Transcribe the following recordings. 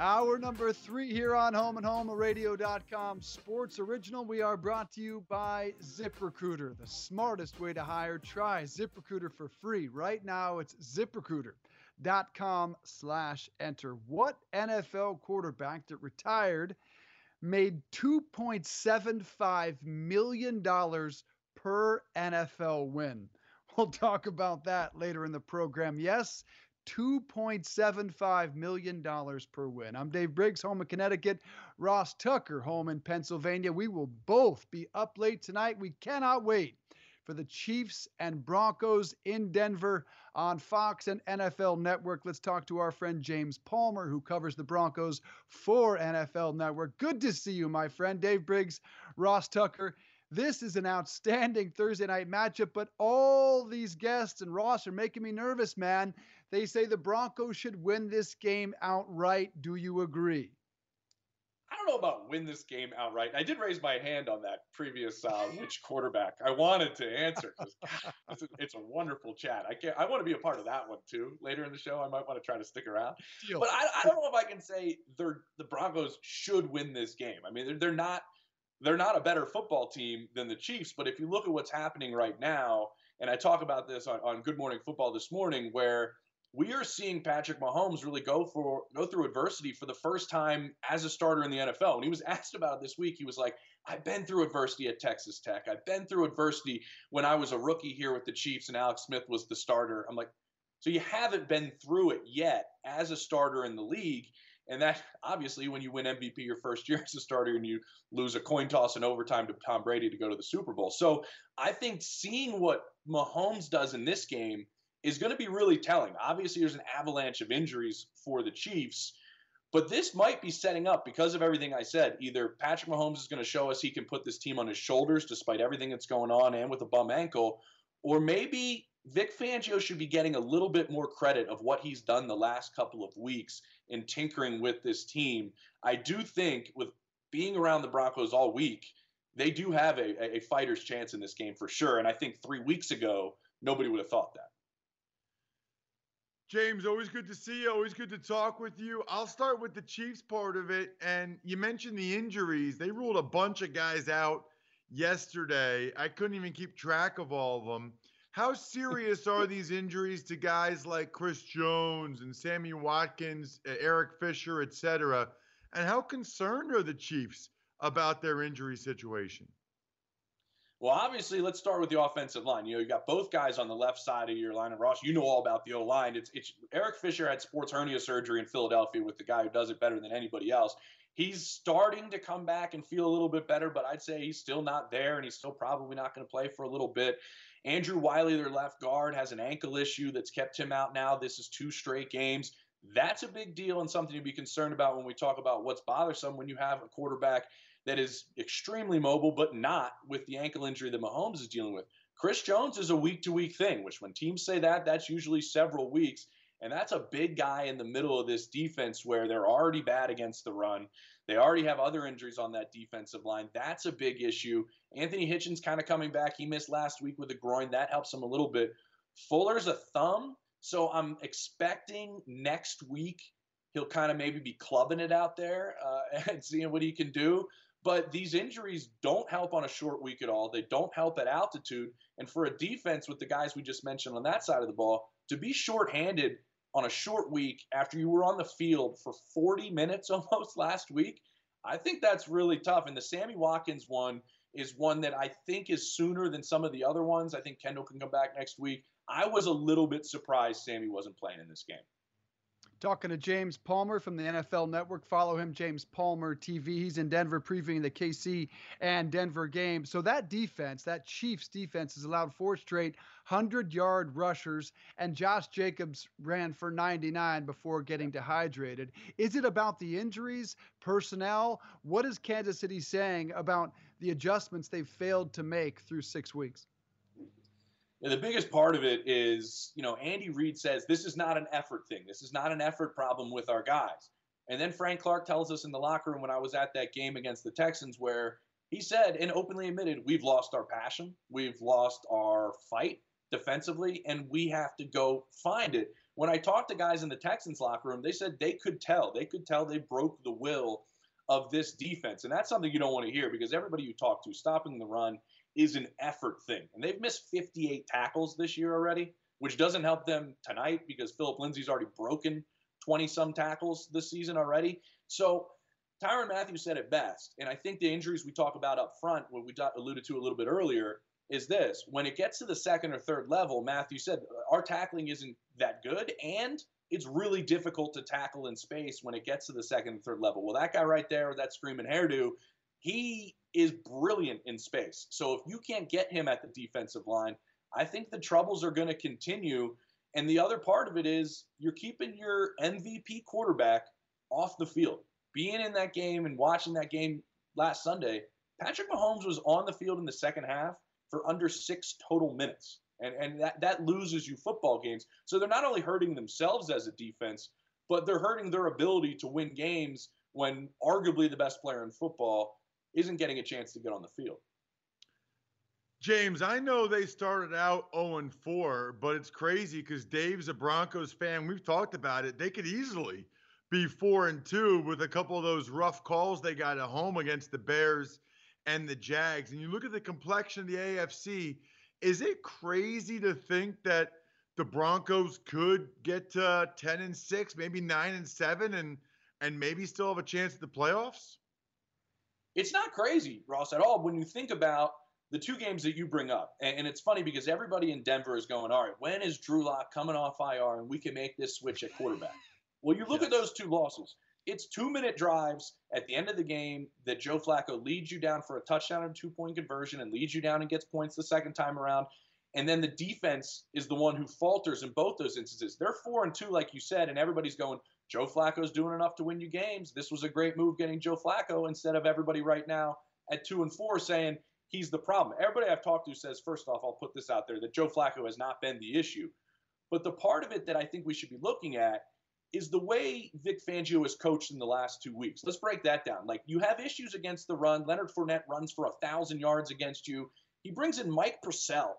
Hour number three here on Home and HomeRadio.com Sports Original. We are brought to you by ZipRecruiter, the smartest way to hire. Try ZipRecruiter for free. Right now, it's ZipRecruiter.com slash enter. What NFL quarterback that retired made $2.75 million per NFL win? We'll talk about that later in the program. Yes, $2.75 million per win. I'm Dave Briggs, home in Connecticut. Ross Tucker, home in Pennsylvania. We will both be up late tonight. We cannot wait for the Chiefs and Broncos in Denver on Fox and NFL Network. Let's talk to our friend James Palmer, who covers the Broncos for NFL Network. Good to see you, my friend. Dave Briggs, Ross Tucker. This is an outstanding Thursday night matchup, but all these guests and Ross are making me nervous, man. They say the Broncos should win this game outright. Do you agree? I don't know about win this game outright. I did raise my hand on that previous uh, which quarterback I wanted to answer because it's, a, it's a wonderful chat. I can't. I want to be a part of that one too. Later in the show, I might want to try to stick around. Deal. But I, I don't know if I can say they're the Broncos should win this game. I mean, they're, they're not they're not a better football team than the Chiefs. But if you look at what's happening right now, and I talk about this on, on Good Morning Football this morning, where we are seeing Patrick Mahomes really go for go through adversity for the first time as a starter in the NFL. When he was asked about it this week, he was like, "I've been through adversity at Texas Tech. I've been through adversity when I was a rookie here with the Chiefs and Alex Smith was the starter." I'm like, "So you haven't been through it yet as a starter in the league?" And that obviously, when you win MVP your first year as a starter and you lose a coin toss in overtime to Tom Brady to go to the Super Bowl. So I think seeing what Mahomes does in this game is going to be really telling. Obviously, there's an avalanche of injuries for the Chiefs, but this might be setting up because of everything I said. Either Patrick Mahomes is going to show us he can put this team on his shoulders despite everything that's going on and with a bum ankle, or maybe Vic Fangio should be getting a little bit more credit of what he's done the last couple of weeks in tinkering with this team. I do think with being around the Broncos all week, they do have a, a fighter's chance in this game for sure. And I think three weeks ago, nobody would have thought that. James, always good to see you. Always good to talk with you. I'll start with the Chiefs part of it. And you mentioned the injuries. They ruled a bunch of guys out yesterday. I couldn't even keep track of all of them. How serious are these injuries to guys like Chris Jones and Sammy Watkins, uh, Eric Fisher, et cetera? And how concerned are the Chiefs about their injury situation? Well, obviously, let's start with the offensive line. You know, you got both guys on the left side of your line, and Ross, you know all about the O line. It's, it's Eric Fisher had sports hernia surgery in Philadelphia with the guy who does it better than anybody else. He's starting to come back and feel a little bit better, but I'd say he's still not there, and he's still probably not going to play for a little bit. Andrew Wylie, their left guard, has an ankle issue that's kept him out now. This is two straight games. That's a big deal and something to be concerned about when we talk about what's bothersome when you have a quarterback that is extremely mobile, but not with the ankle injury that Mahomes is dealing with. Chris Jones is a week to week thing, which when teams say that, that's usually several weeks. And that's a big guy in the middle of this defense where they're already bad against the run. They already have other injuries on that defensive line. That's a big issue. Anthony Hitchens kind of coming back. He missed last week with a groin. That helps him a little bit. Fuller's a thumb. So I'm expecting next week he'll kind of maybe be clubbing it out there uh, and seeing what he can do. But these injuries don't help on a short week at all. They don't help at altitude. And for a defense with the guys we just mentioned on that side of the ball, to be shorthanded on a short week after you were on the field for 40 minutes almost last week, I think that's really tough. And the Sammy Watkins one is one that I think is sooner than some of the other ones. I think Kendall can come back next week. I was a little bit surprised Sammy wasn't playing in this game. Talking to James Palmer from the NFL Network. Follow him, James Palmer TV. He's in Denver previewing the KC and Denver game. So that defense, that Chiefs defense, has allowed four straight 100 yard rushers, and Josh Jacobs ran for 99 before getting dehydrated. Is it about the injuries, personnel? What is Kansas City saying about the adjustments they've failed to make through six weeks? The biggest part of it is, you know, Andy Reid says this is not an effort thing. This is not an effort problem with our guys. And then Frank Clark tells us in the locker room when I was at that game against the Texans where he said and openly admitted we've lost our passion, we've lost our fight defensively, and we have to go find it. When I talked to guys in the Texans locker room, they said they could tell. They could tell they broke the will of this defense. And that's something you don't want to hear because everybody you talk to, stopping the run is an effort thing. And they've missed 58 tackles this year already, which doesn't help them tonight because Philip Lindsay's already broken 20 some tackles this season already. So Tyrann Mathieu said it best. And I think the injuries we talk about up front, what we alluded to a little bit earlier, is this. When it gets to the second or third level, Mathieu said, uh, our tackling isn't that good. And it's really difficult to tackle in space when it gets to the second and third level. Well, that guy right there with that screaming hairdo, he is brilliant in space. So if you can't get him at the defensive line, I think the troubles are going to continue. And the other part of it is you're keeping your MVP quarterback off the field. Being in that game and watching that game last Sunday, Patrick Mahomes was on the field in the second half for under six total minutes. And, and that, that loses you football games. So they're not only hurting themselves as a defense, but they're hurting their ability to win games when arguably the best player in football isn't getting a chance to get on the field. James, I know they started out 0 4, but it's crazy because Dave's a Broncos fan. We've talked about it. They could easily be 4 and 2 with a couple of those rough calls they got at home against the Bears and the Jags. And you look at the complexion of the AFC, is it crazy to think that the Broncos could get to 10 and 6, maybe 9 and 7 and and maybe still have a chance at the playoffs? It's not crazy, Ross, at all when you think about the two games that you bring up. And, and, it's funny because everybody in Denver is going, all right, when is Drew Lock coming off IR and we can make this switch at quarterback? Well, you look yes. at those two losses. It's two minute drives at the end of the game that Joe Flacco leads you down for a touchdown and two point conversion and leads you down and gets points the second time around. And then the defense is the one who falters in both those instances. They're four and two, like you said, and everybody's going, Joe Flacco's doing enough to win you games. This was a great move getting Joe Flacco instead of everybody right now at two and four saying he's the problem. Everybody I've talked to says, first off, I'll put this out there that Joe Flacco has not been the issue. But the part of it that I think we should be looking at is the way Vic Fangio has coached in the last two weeks. Let's break that down. Like you have issues against the run. Leonard Fournette runs for a thousand yards against you. He brings in Mike Purcell,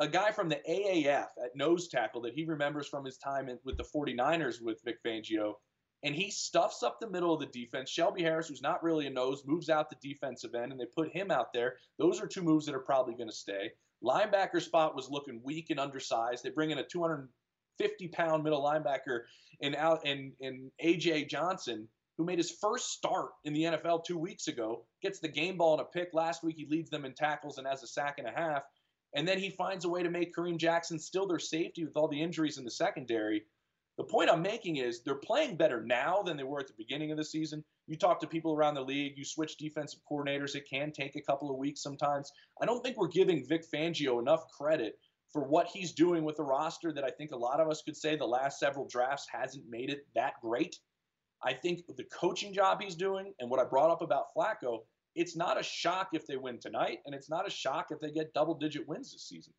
a guy from the AAF at nose tackle that he remembers from his time in, with the 49ers with Vic Fangio. And he stuffs up the middle of the defense. Shelby Harris, who's not really a nose, moves out the defensive end, and they put him out there. Those are two moves that are probably going to stay. Linebacker spot was looking weak and undersized. They bring in a 250 pound middle linebacker in, in, in AJ Johnson, who made his first start in the NFL two weeks ago, gets the game ball in a pick. Last week, he leads them in tackles and has a sack and a half. And then he finds a way to make Kareem Jackson still their safety with all the injuries in the secondary. The point I'm making is they're playing better now than they were at the beginning of the season. You talk to people around the league, you switch defensive coordinators, it can take a couple of weeks sometimes. I don't think we're giving Vic Fangio enough credit for what he's doing with the roster that I think a lot of us could say the last several drafts hasn't made it that great. I think the coaching job he's doing and what I brought up about Flacco, it's not a shock if they win tonight, and it's not a shock if they get double digit wins this season.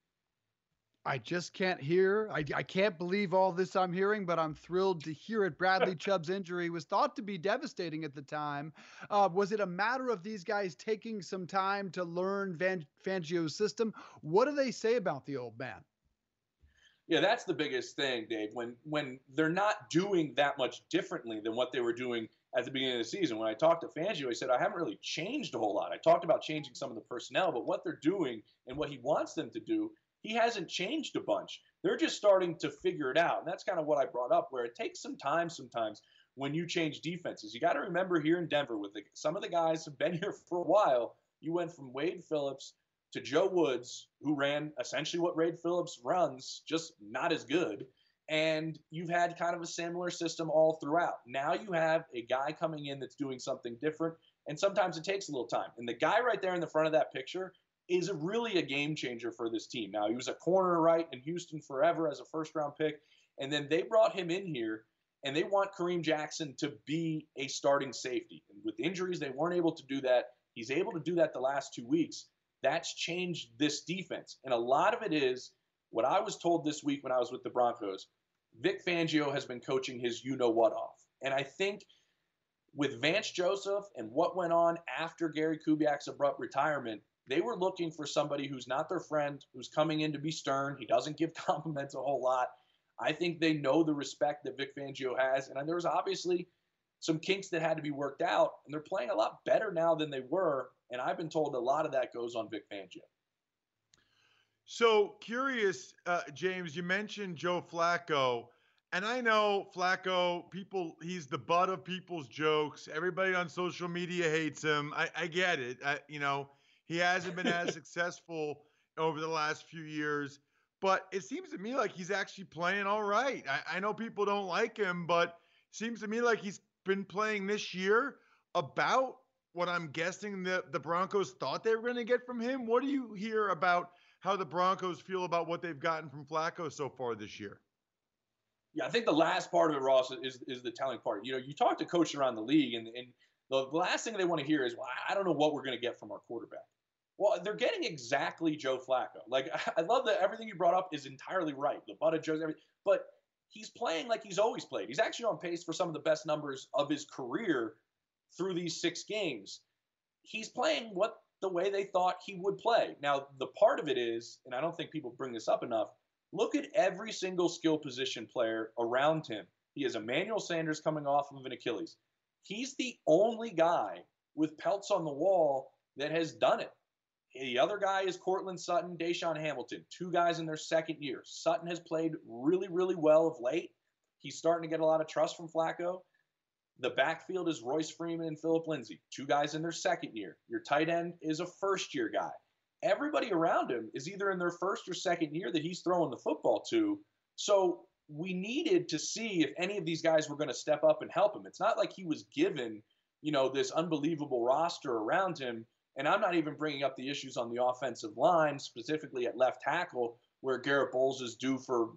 I just can't hear. I, I can't believe all this I'm hearing, but I'm thrilled to hear it. Bradley Chubb's injury was thought to be devastating at the time. Uh, was it a matter of these guys taking some time to learn Van, Fangio's system? What do they say about the old man? Yeah, that's the biggest thing, Dave. When when they're not doing that much differently than what they were doing at the beginning of the season. When I talked to Fangio, I said I haven't really changed a whole lot. I talked about changing some of the personnel, but what they're doing and what he wants them to do, he hasn't changed a bunch. They're just starting to figure it out, and that's kind of what I brought up. Where it takes some time sometimes when you change defenses. You got to remember here in Denver, with the, some of the guys have been here for a while. You went from Wade Phillips to Joe Woods, who ran essentially what Wade Phillips runs, just not as good. And you've had kind of a similar system all throughout. Now you have a guy coming in that's doing something different, and sometimes it takes a little time. And the guy right there in the front of that picture is really a game changer for this team. Now, he was a corner right in Houston forever as a first round pick, and then they brought him in here and they want Kareem Jackson to be a starting safety. And with injuries, they weren't able to do that. He's able to do that the last two weeks. That's changed this defense. And a lot of it is what I was told this week when I was with the Broncos. Vic Fangio has been coaching his you know what off. And I think with Vance Joseph and what went on after Gary Kubiak's abrupt retirement, they were looking for somebody who's not their friend, who's coming in to be stern. He doesn't give compliments a whole lot. I think they know the respect that Vic Fangio has, and there was obviously some kinks that had to be worked out, and they're playing a lot better now than they were. And I've been told a lot of that goes on Vic Fangio. So curious, uh, James. You mentioned Joe Flacco, and I know Flacco. People, he's the butt of people's jokes. Everybody on social media hates him. I, I get it. I, you know, he hasn't been as successful over the last few years but it seems to me like he's actually playing all right. I, I know people don't like him, but seems to me like he's been playing this year about what I'm guessing the, the Broncos thought they were going to get from him. What do you hear about how the Broncos feel about what they've gotten from Flacco so far this year? Yeah, I think the last part of it, Ross, is is the telling part. You know, you talk to coaches around the league, and, and the last thing they want to hear is, well, I don't know what we're going to get from our quarterback. Well, they're getting exactly Joe Flacco. Like I love that everything you brought up is entirely right. The butt of Joe's everything, but he's playing like he's always played. He's actually on pace for some of the best numbers of his career through these six games. He's playing what the way they thought he would play. Now, the part of it is, and I don't think people bring this up enough, look at every single skill position player around him. He has Emmanuel Sanders coming off of an Achilles. He's the only guy with pelts on the wall that has done it. The other guy is Courtland Sutton, DaeSean Hamilton, two guys in their second year. Sutton has played really, really well of late. He's starting to get a lot of trust from Flacco. The backfield is Royce Freeman and Philip Lindsay, two guys in their second year. Your tight end is a first year guy. Everybody around him is either in their first or second year that he's throwing the football to. So we needed to see if any of these guys were going to step up and help him. It's not like he was given, you know, this unbelievable roster around him and I'm not even bringing up the issues on the offensive line, specifically at left tackle, where Garett Bolles is due for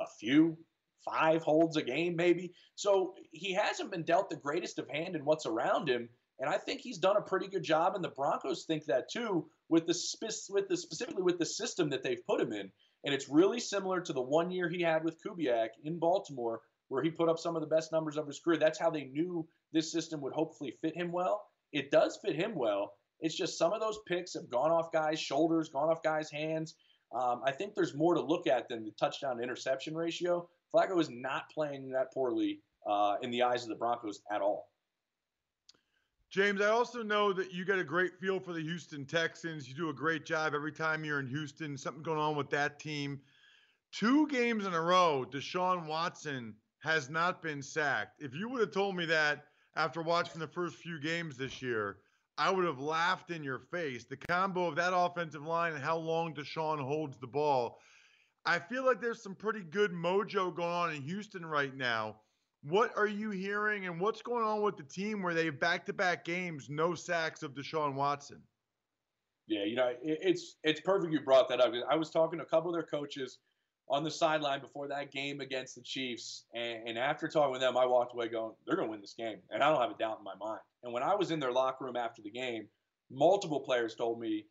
a few, five holds a game, maybe. So he hasn't been dealt the greatest of hand in what's around him. And I think he's done a pretty good job, and the Broncos think that too, with the spe- with the specifically with the system that they've put him in. And it's really similar to the one year he had with Kubiak in Baltimore, where he put up some of the best numbers of his career. That's how they knew this system would hopefully fit him well. It does fit him well. It's just some of those picks have gone off guys' shoulders, gone off guys' hands. Um, I think there's more to look at than the touchdown interception ratio. Flacco is not playing that poorly uh, in the eyes of the Broncos at all. James, I also know that you get a great feel for the Houston Texans. You do a great job every time you're in Houston. Something going on with that team. Two games in a row, Deshaun Watson has not been sacked. If you would have told me that after watching the first few games this year, I would have laughed in your face. The combo of that offensive line and how long Deshaun holds the ball. I feel like there's some pretty good mojo going on in Houston right now. What are you hearing and what's going on with the team where they have back to back games, no sacks of Deshaun Watson? Yeah, you know, it's it's perfect you brought that up. I was talking to a couple of their coaches on the sideline before that game against the Chiefs. And, and, after talking with them, I walked away going, they're going to win this game. And I don't have a doubt in my mind. And when I was in their locker room after the game, multiple players told me,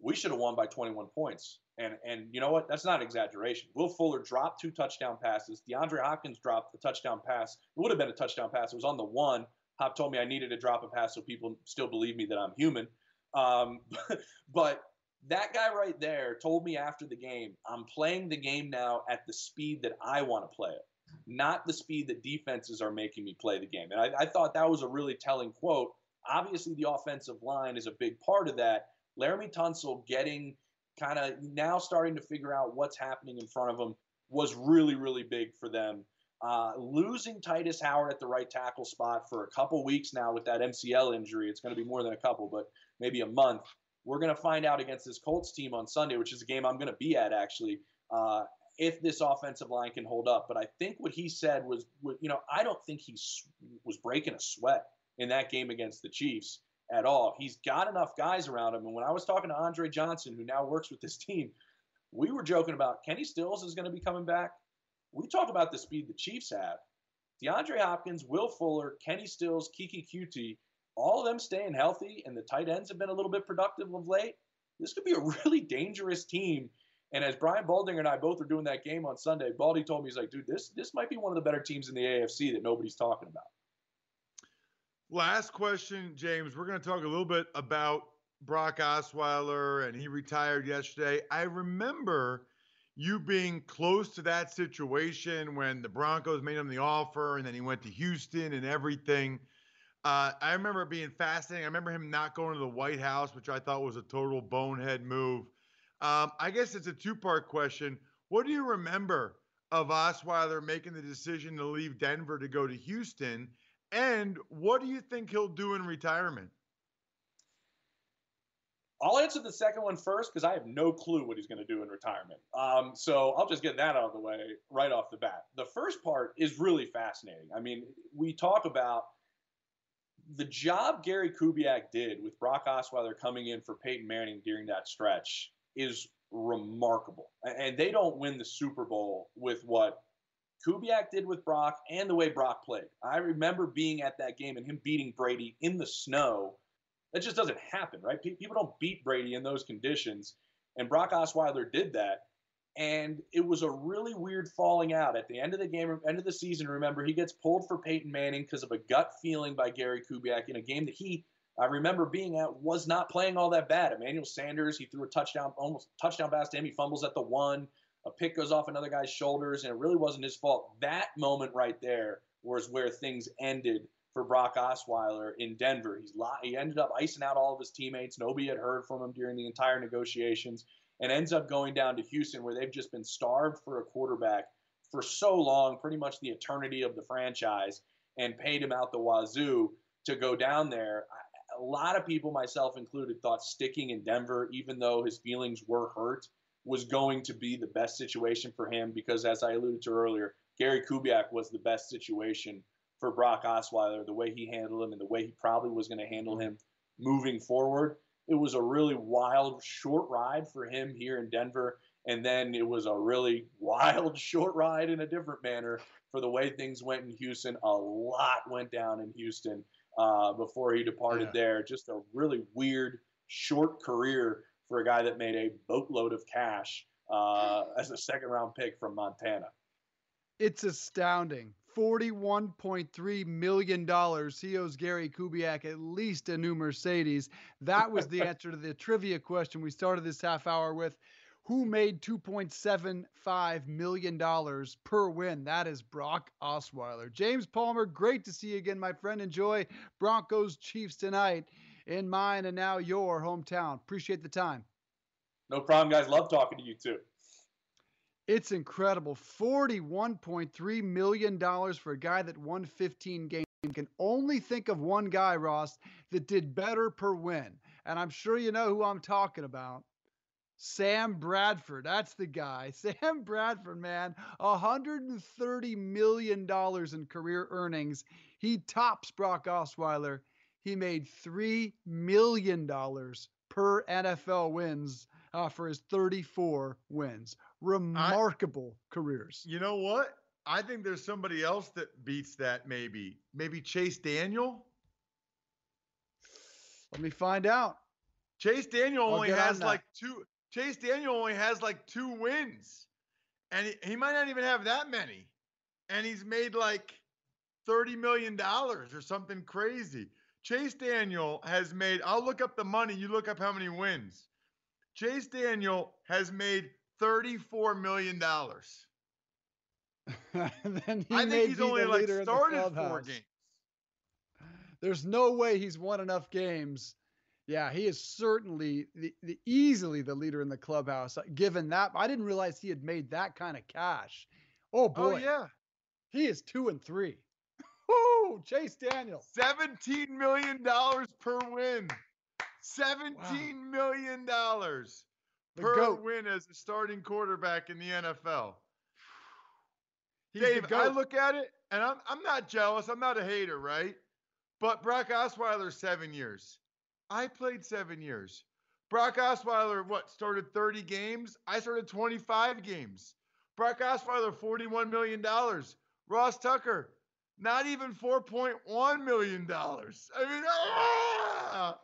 we should have won by 21 points. And, and you know what? That's not an exaggeration. Will Fuller dropped two touchdown passes. DeAndre Hopkins dropped the touchdown pass. It would have been a touchdown pass. It was on the one. Hop told me I needed to drop a pass so people still believe me that I'm human. Um, but that guy right there told me after the game, I'm playing the game now at the speed that I want to play it, not the speed that defenses are making me play the game. And I, I thought that was a really telling quote. Obviously, the offensive line is a big part of that. Laremy Tunsil getting kind of now starting to figure out what's happening in front of them was really, really big for them. Uh, losing Tytus Howard at the right tackle spot for a couple weeks now with that MCL injury, it's going to be more than a couple, but maybe a month. We're going to find out against this Colts team on Sunday, which is a game I'm going to be at actually, uh, if this offensive line can hold up. But I think what he said was, you know, I don't think he was breaking a sweat in that game against the Chiefs. At all. He's got enough guys around him. And when I was talking to Andre Johnson, who now works with this team, we were joking about Kenny Stills is going to be coming back. We talk about the speed the Chiefs have. DeAndre Hopkins, Will Fuller, Kenny Stills, Keke Coutee, all of them staying healthy, and the tight ends have been a little bit productive of late. This could be a really dangerous team. And as Brian Baldinger and I both were doing that game on Sunday, Baldy told me he's like, dude, this this might be one of the better teams in the AFC that nobody's talking about. Last question, James. We're going to talk a little bit about Brock Osweiler, and he retired yesterday. I remember you being close to that situation when the Broncos made him the offer, and then he went to Houston and everything. Uh, I remember it being fascinating. I remember him not going to the White House, which I thought was a total bonehead move. Um, I guess it's a two part question. What do you remember of Osweiler making the decision to leave Denver to go to Houston? And what do you think he'll do in retirement? I'll answer the second one first because I have no clue what he's going to do in retirement. Um, so I'll just get that out of the way right off the bat. The first part is really fascinating. I mean, we talk about the job Gary Kubiak did with Brock Osweiler coming in for Peyton Manning during that stretch is remarkable. And they don't win the Super Bowl with what Kubiak did with Brock and the way Brock played. I remember being at that game and him beating Brady in the snow. That just doesn't happen, right? People don't beat Brady in those conditions. And Brock Osweiler did that. And it was a really weird falling out at the end of the game, end of the season. Remember, he gets pulled for Peyton Manning because of a gut feeling by Gary Kubiak in a game that he, I remember being at, was not playing all that bad. Emmanuel Sanders, he threw a touchdown, almost touchdown pass to him. He fumbles at the one a pick goes off another guy's shoulders, and it really wasn't his fault. That moment right there was where things ended for Brock Osweiler in Denver. He's he ended up icing out all of his teammates. Nobody had heard from him during the entire negotiations, and ends up going down to Houston, where they've just been starved for a quarterback for so long, pretty much the eternity of the franchise, and paid him out the wazoo to go down there. A lot of people, myself included, thought sticking in Denver, even though his feelings were hurt, was going to be the best situation for him because, as I alluded to earlier, Gary Kubiak was the best situation for Brock Osweiler, the way he handled him and the way he probably was going to handle him moving forward. It was a really wild, short ride for him here in Denver. And then it was a really wild, short ride in a different manner for the way things went in Houston. A lot went down in Houston uh, before he departed yeah. there. Just a really weird, short career for a guy that made a boatload of cash uh, as a second round pick from Montana. It's astounding. $41.3 million. He owes Gary Kubiak at least a new Mercedes. That was the answer to the trivia question we started this half hour with. Who made $2.75 million per win? That is Brock Osweiler. James Palmer, great to see you again, my friend. Enjoy Broncos Chiefs tonight in mine and now your hometown. Appreciate the time. No problem, guys. Love talking to you too. It's incredible. $41.3 million for a guy that won 15 games. You can only think of one guy, Ross, that did better per win. And I'm sure you know who I'm talking about. Sam Bradford. That's the guy. Sam Bradford, man. $130 million in career earnings. He tops Brock Osweiler he made $3 million per NFL wins uh, for his 34 wins. Remarkable I, careers. You know what? I think there's somebody else that beats that, maybe. Maybe Chase Daniel? Let me find out. Chase Daniel I'll only has like two. Chase Daniel only has like two wins, and he, he might not even have that many, and he's made like thirty million dollars or something crazy. Chase Daniel has made, I'll look up the money, you look up how many wins. Chase Daniel has made $34 million. I think he's only like started four games. There's no way he's won enough games. Yeah, he is certainly the, the easily the leader in the clubhouse. Uh, given that, I didn't realize he had made that kind of cash. Oh, oh boy, oh yeah, he is two and three. Woo! Chase Daniel. $17 million per win. Seventeen wow. million dollars per goat. win as a starting quarterback in the NFL. He's Dave, I look at it and I'm I'm not jealous. I'm not a hater, right? But Brock Osweiler seven years. I played seven years. Brock Osweiler, what, started 30 games? I started 25 games. Brock Osweiler, $41 million. Ross Tucker, not even $4.1 million. I mean, ah!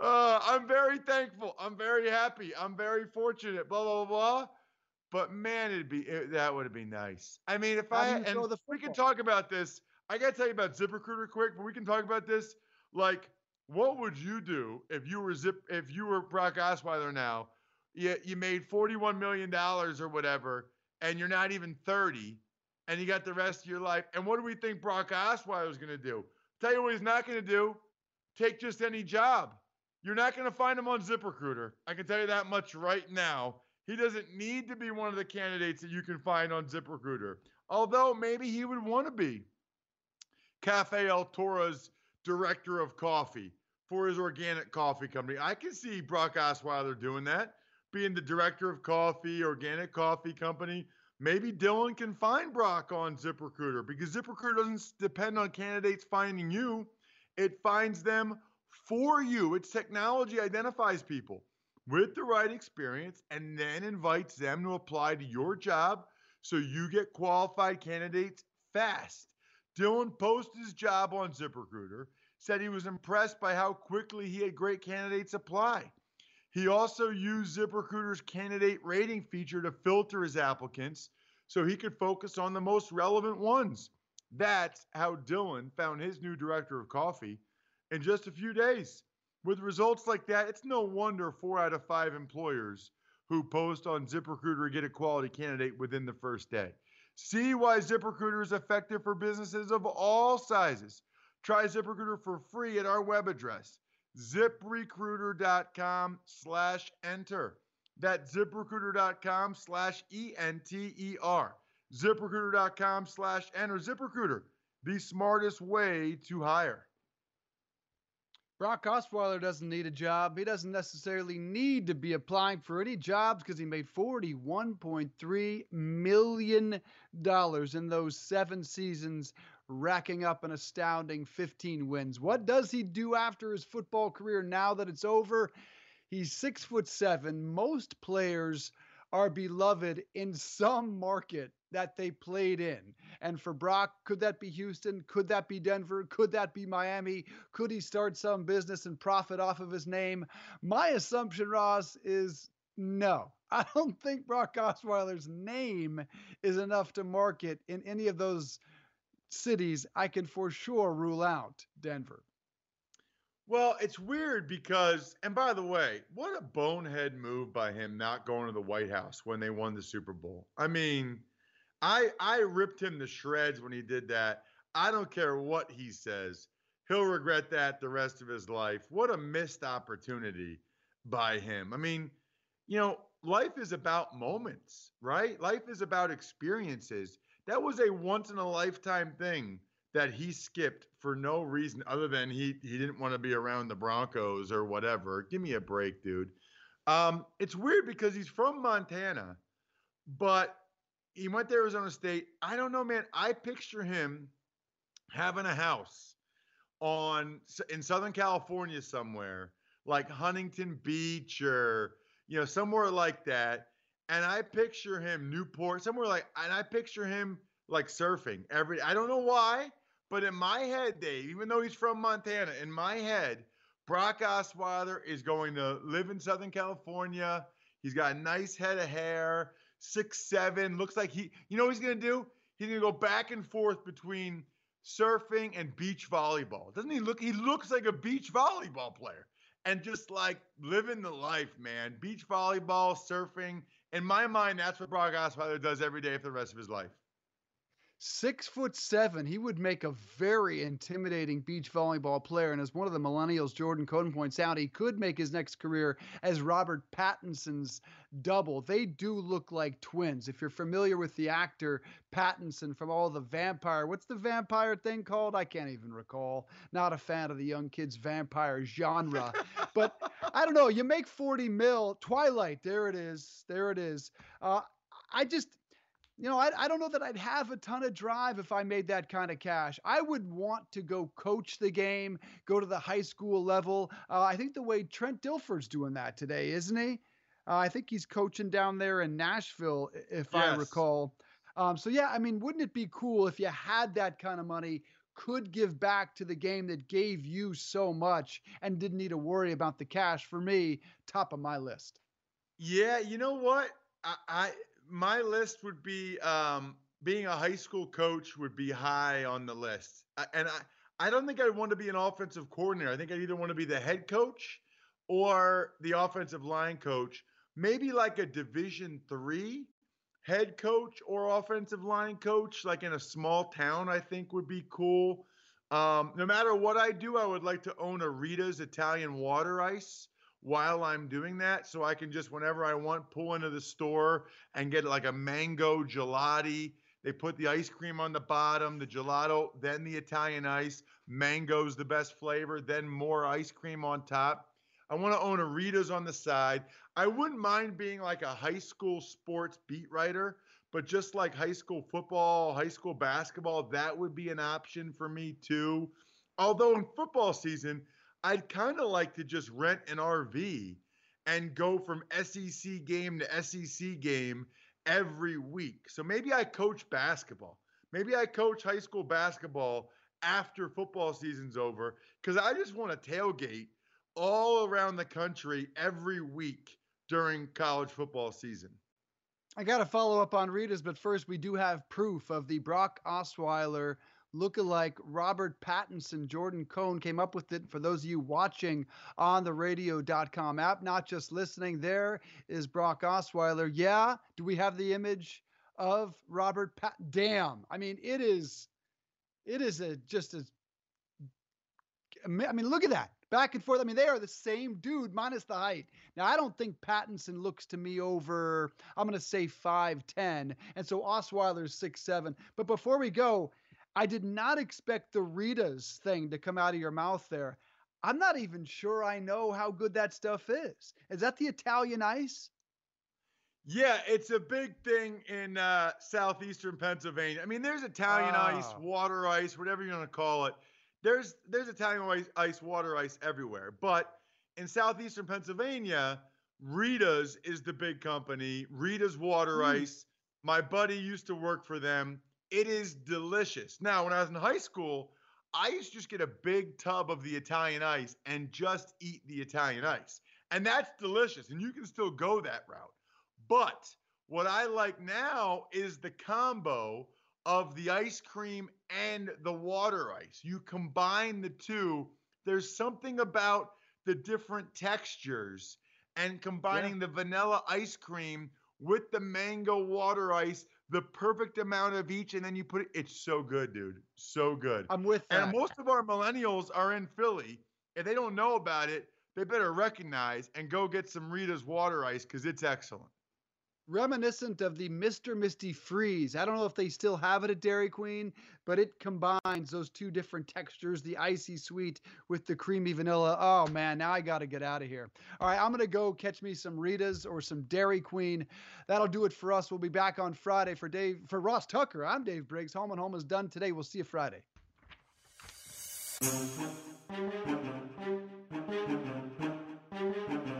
uh, I'm very thankful. I'm very happy. I'm very fortunate, blah, blah, blah, blah. But man, it'd be it, that would have been nice. I mean, if How I and the we can talk about this. I gotta tell you about ZipRecruiter quick, but we can talk about this. Like, what would you do if you were Zip if you were Brock Osweiler now? You you made forty one million dollars or whatever, and you're not even thirty, and you got the rest of your life. And what do we think Brock Osweiler's gonna do? Tell you what he's not gonna do. Take just any job. You're not gonna find him on ZipRecruiter. I can tell you that much right now. He doesn't need to be one of the candidates that you can find on ZipRecruiter. Although maybe he would want to be Cafe El Toro's director of coffee for his organic coffee company. I can see Brock Osweiler doing that, being the director of coffee, organic coffee company. Maybe Dylan can find Brock on ZipRecruiter because ZipRecruiter doesn't depend on candidates finding you. It finds them for you. Its technology identifies people with the right experience and then invites them to apply to your job so you get qualified candidates fast. Dylan posted his job on ZipRecruiter, said he was impressed by how quickly he had great candidates apply. He also used ZipRecruiter's candidate rating feature to filter his applicants so he could focus on the most relevant ones. That's how Dylan found his new director of coffee in just a few days. With results like that, it's no wonder four out of five employers who post on ZipRecruiter get a quality candidate within the first day. See why ZipRecruiter is effective for businesses of all sizes. Try ZipRecruiter for free at our web address, ziprecruiter.com slash enter. That's ziprecruiter.com slash E-N-T-E-R. ZipRecruiter.com slash enter. ZipRecruiter, the smartest way to hire. Brock Osweiler doesn't need a job. He doesn't necessarily need to be applying for any jobs because he made $41.3 million in those seven seasons, racking up an astounding 15 wins. What does he do after his football career now that it's over? He's six foot seven. Most players are beloved in some market that they played in. And for Brock, could that be Houston? Could that be Denver? Could that be Miami? Could he start some business and profit off of his name? My assumption, Ross, is no. I don't think Brock Osweiler's name is enough to market in any of those cities. I can for sure rule out Denver. Well, it's weird because, and by the way, what a bonehead move by him not going to the White House when they won the Super Bowl. I mean, I I ripped him to shreds when he did that. I don't care what he says. He'll regret that the rest of his life. What a missed opportunity by him. I mean, you know, life is about moments, right? Life is about experiences. That was a once in a lifetime thing that he skipped for no reason other than he he didn't want to be around the Broncos or whatever. Give me a break, dude. Um, it's weird because he's from Montana, but he went to Arizona State. I don't know, man. I picture him having a house on in Southern California somewhere, like Huntington Beach or you know somewhere like that. And I picture him Newport, somewhere like, and I picture him like surfing every. I don't know why, but in my head, Dave, even though he's from Montana, in my head, Brock Osweiler is going to live in Southern California. He's got a nice head of hair, six seven. Looks like he. You know what he's gonna do? He's gonna go back and forth between surfing and beach volleyball. Doesn't he look? He looks like a beach volleyball player, and just like living the life, man. Beach volleyball, surfing. In my mind, that's what Brock Osweiler does every day for the rest of his life. Six foot seven, he would make a very intimidating beach volleyball player. And as one of the millennials, Jordan Coden points out, he could make his next career as Robert Pattinson's double. They do look like twins. If you're familiar with the actor Pattinson from all the vampire, what's the vampire thing called? I can't even recall. Not a fan of the young kids vampire genre. but I don't know. You make 40 mil, Twilight, there it is. There it is. Uh, I just you know, I, I don't know that I'd have a ton of drive if I made that kind of cash. I would want to go coach the game, go to the high school level. Uh, I think the way Trent Dilfer's doing that today, isn't he? Uh, I think he's coaching down there in Nashville, if yes. I recall. Um, so yeah, I mean, wouldn't it be cool if you had that kind of money, could give back to the game that gave you so much, and didn't need to worry about the cash? For me, top of my list. Yeah, you know what? I, I my list would be um, being a high school coach would be high on the list, and I I don't think I'd want to be an offensive coordinator. I think I'd either want to be the head coach or the offensive line coach. Maybe like a Division three head coach or offensive line coach, like in a small town. I think would be cool. Um, no matter what I do, I would like to own a Rita's Italian water ice while I'm doing that. So I can just, whenever I want, pull into the store and get like a mango gelati. They put the ice cream on the bottom, the gelato, then the Italian ice. Mango's the best flavor, then more ice cream on top. I want to own a Rita's on the side. I wouldn't mind being like a high school sports beat writer, but just like high school football, high school basketball, that would be an option for me too. Although in football season, I'd kind of like to just rent an RV and go from SEC game to SEC game every week. So maybe I coach basketball. Maybe I coach high school basketball after football season's over because I just want to tailgate all around the country every week during college football season. I got to follow up on Rita's, but first we do have proof of the Brock Osweiler lookalike Robert Pattinson. Jordan Cohn came up with it for those of you watching on the radio.com app, not just listening. There is Brock Osweiler. Yeah. Do we have the image of Robert Pat? Damn. I mean, it is, it is a just as, I mean, look at that back and forth. I mean, they are the same dude minus the height. Now, I don't think Pattinson looks to me over, I'm going to say 5'10. And so Osweiler's six seven. But before we go, I did not expect the Rita's thing to come out of your mouth there. I'm not even sure I know how good that stuff is. Is that the Italian ice? Yeah, it's a big thing in uh, southeastern Pennsylvania. I mean, there's Italian ice, ah. water ice, whatever you want to call it. There's there's Italian ice, ice, water ice everywhere. But in southeastern Pennsylvania, Rita's is the big company. Rita's Water mm. Ice. My buddy used to work for them. It is delicious. Now, when I was in high school, I used to just get a big tub of the Italian ice and just eat the Italian ice. And that's delicious. And you can still go that route. But what I like now is the combo of the ice cream and the water ice. You combine the two, there's something about the different textures and combining yeah. the vanilla ice cream with the mango water ice the perfect amount of each, and then you put it. It's so good, dude. So good. I'm with that. And most of our millennials are in Philly. If they don't know about it, they better recognize and go get some Rita's water ice because it's excellent reminiscent of the Mr. Misty Freeze. I don't know if they still have it at Dairy Queen, but it combines those two different textures, the icy sweet with the creamy vanilla. Oh man, now I got to get out of here. All right, I'm going to go catch me some Rita's or some Dairy Queen. That'll do it for us. We'll be back on Friday for Dave for Ross Tucker. I'm Dave Briggs. Home and Home is done today. We'll see you Friday.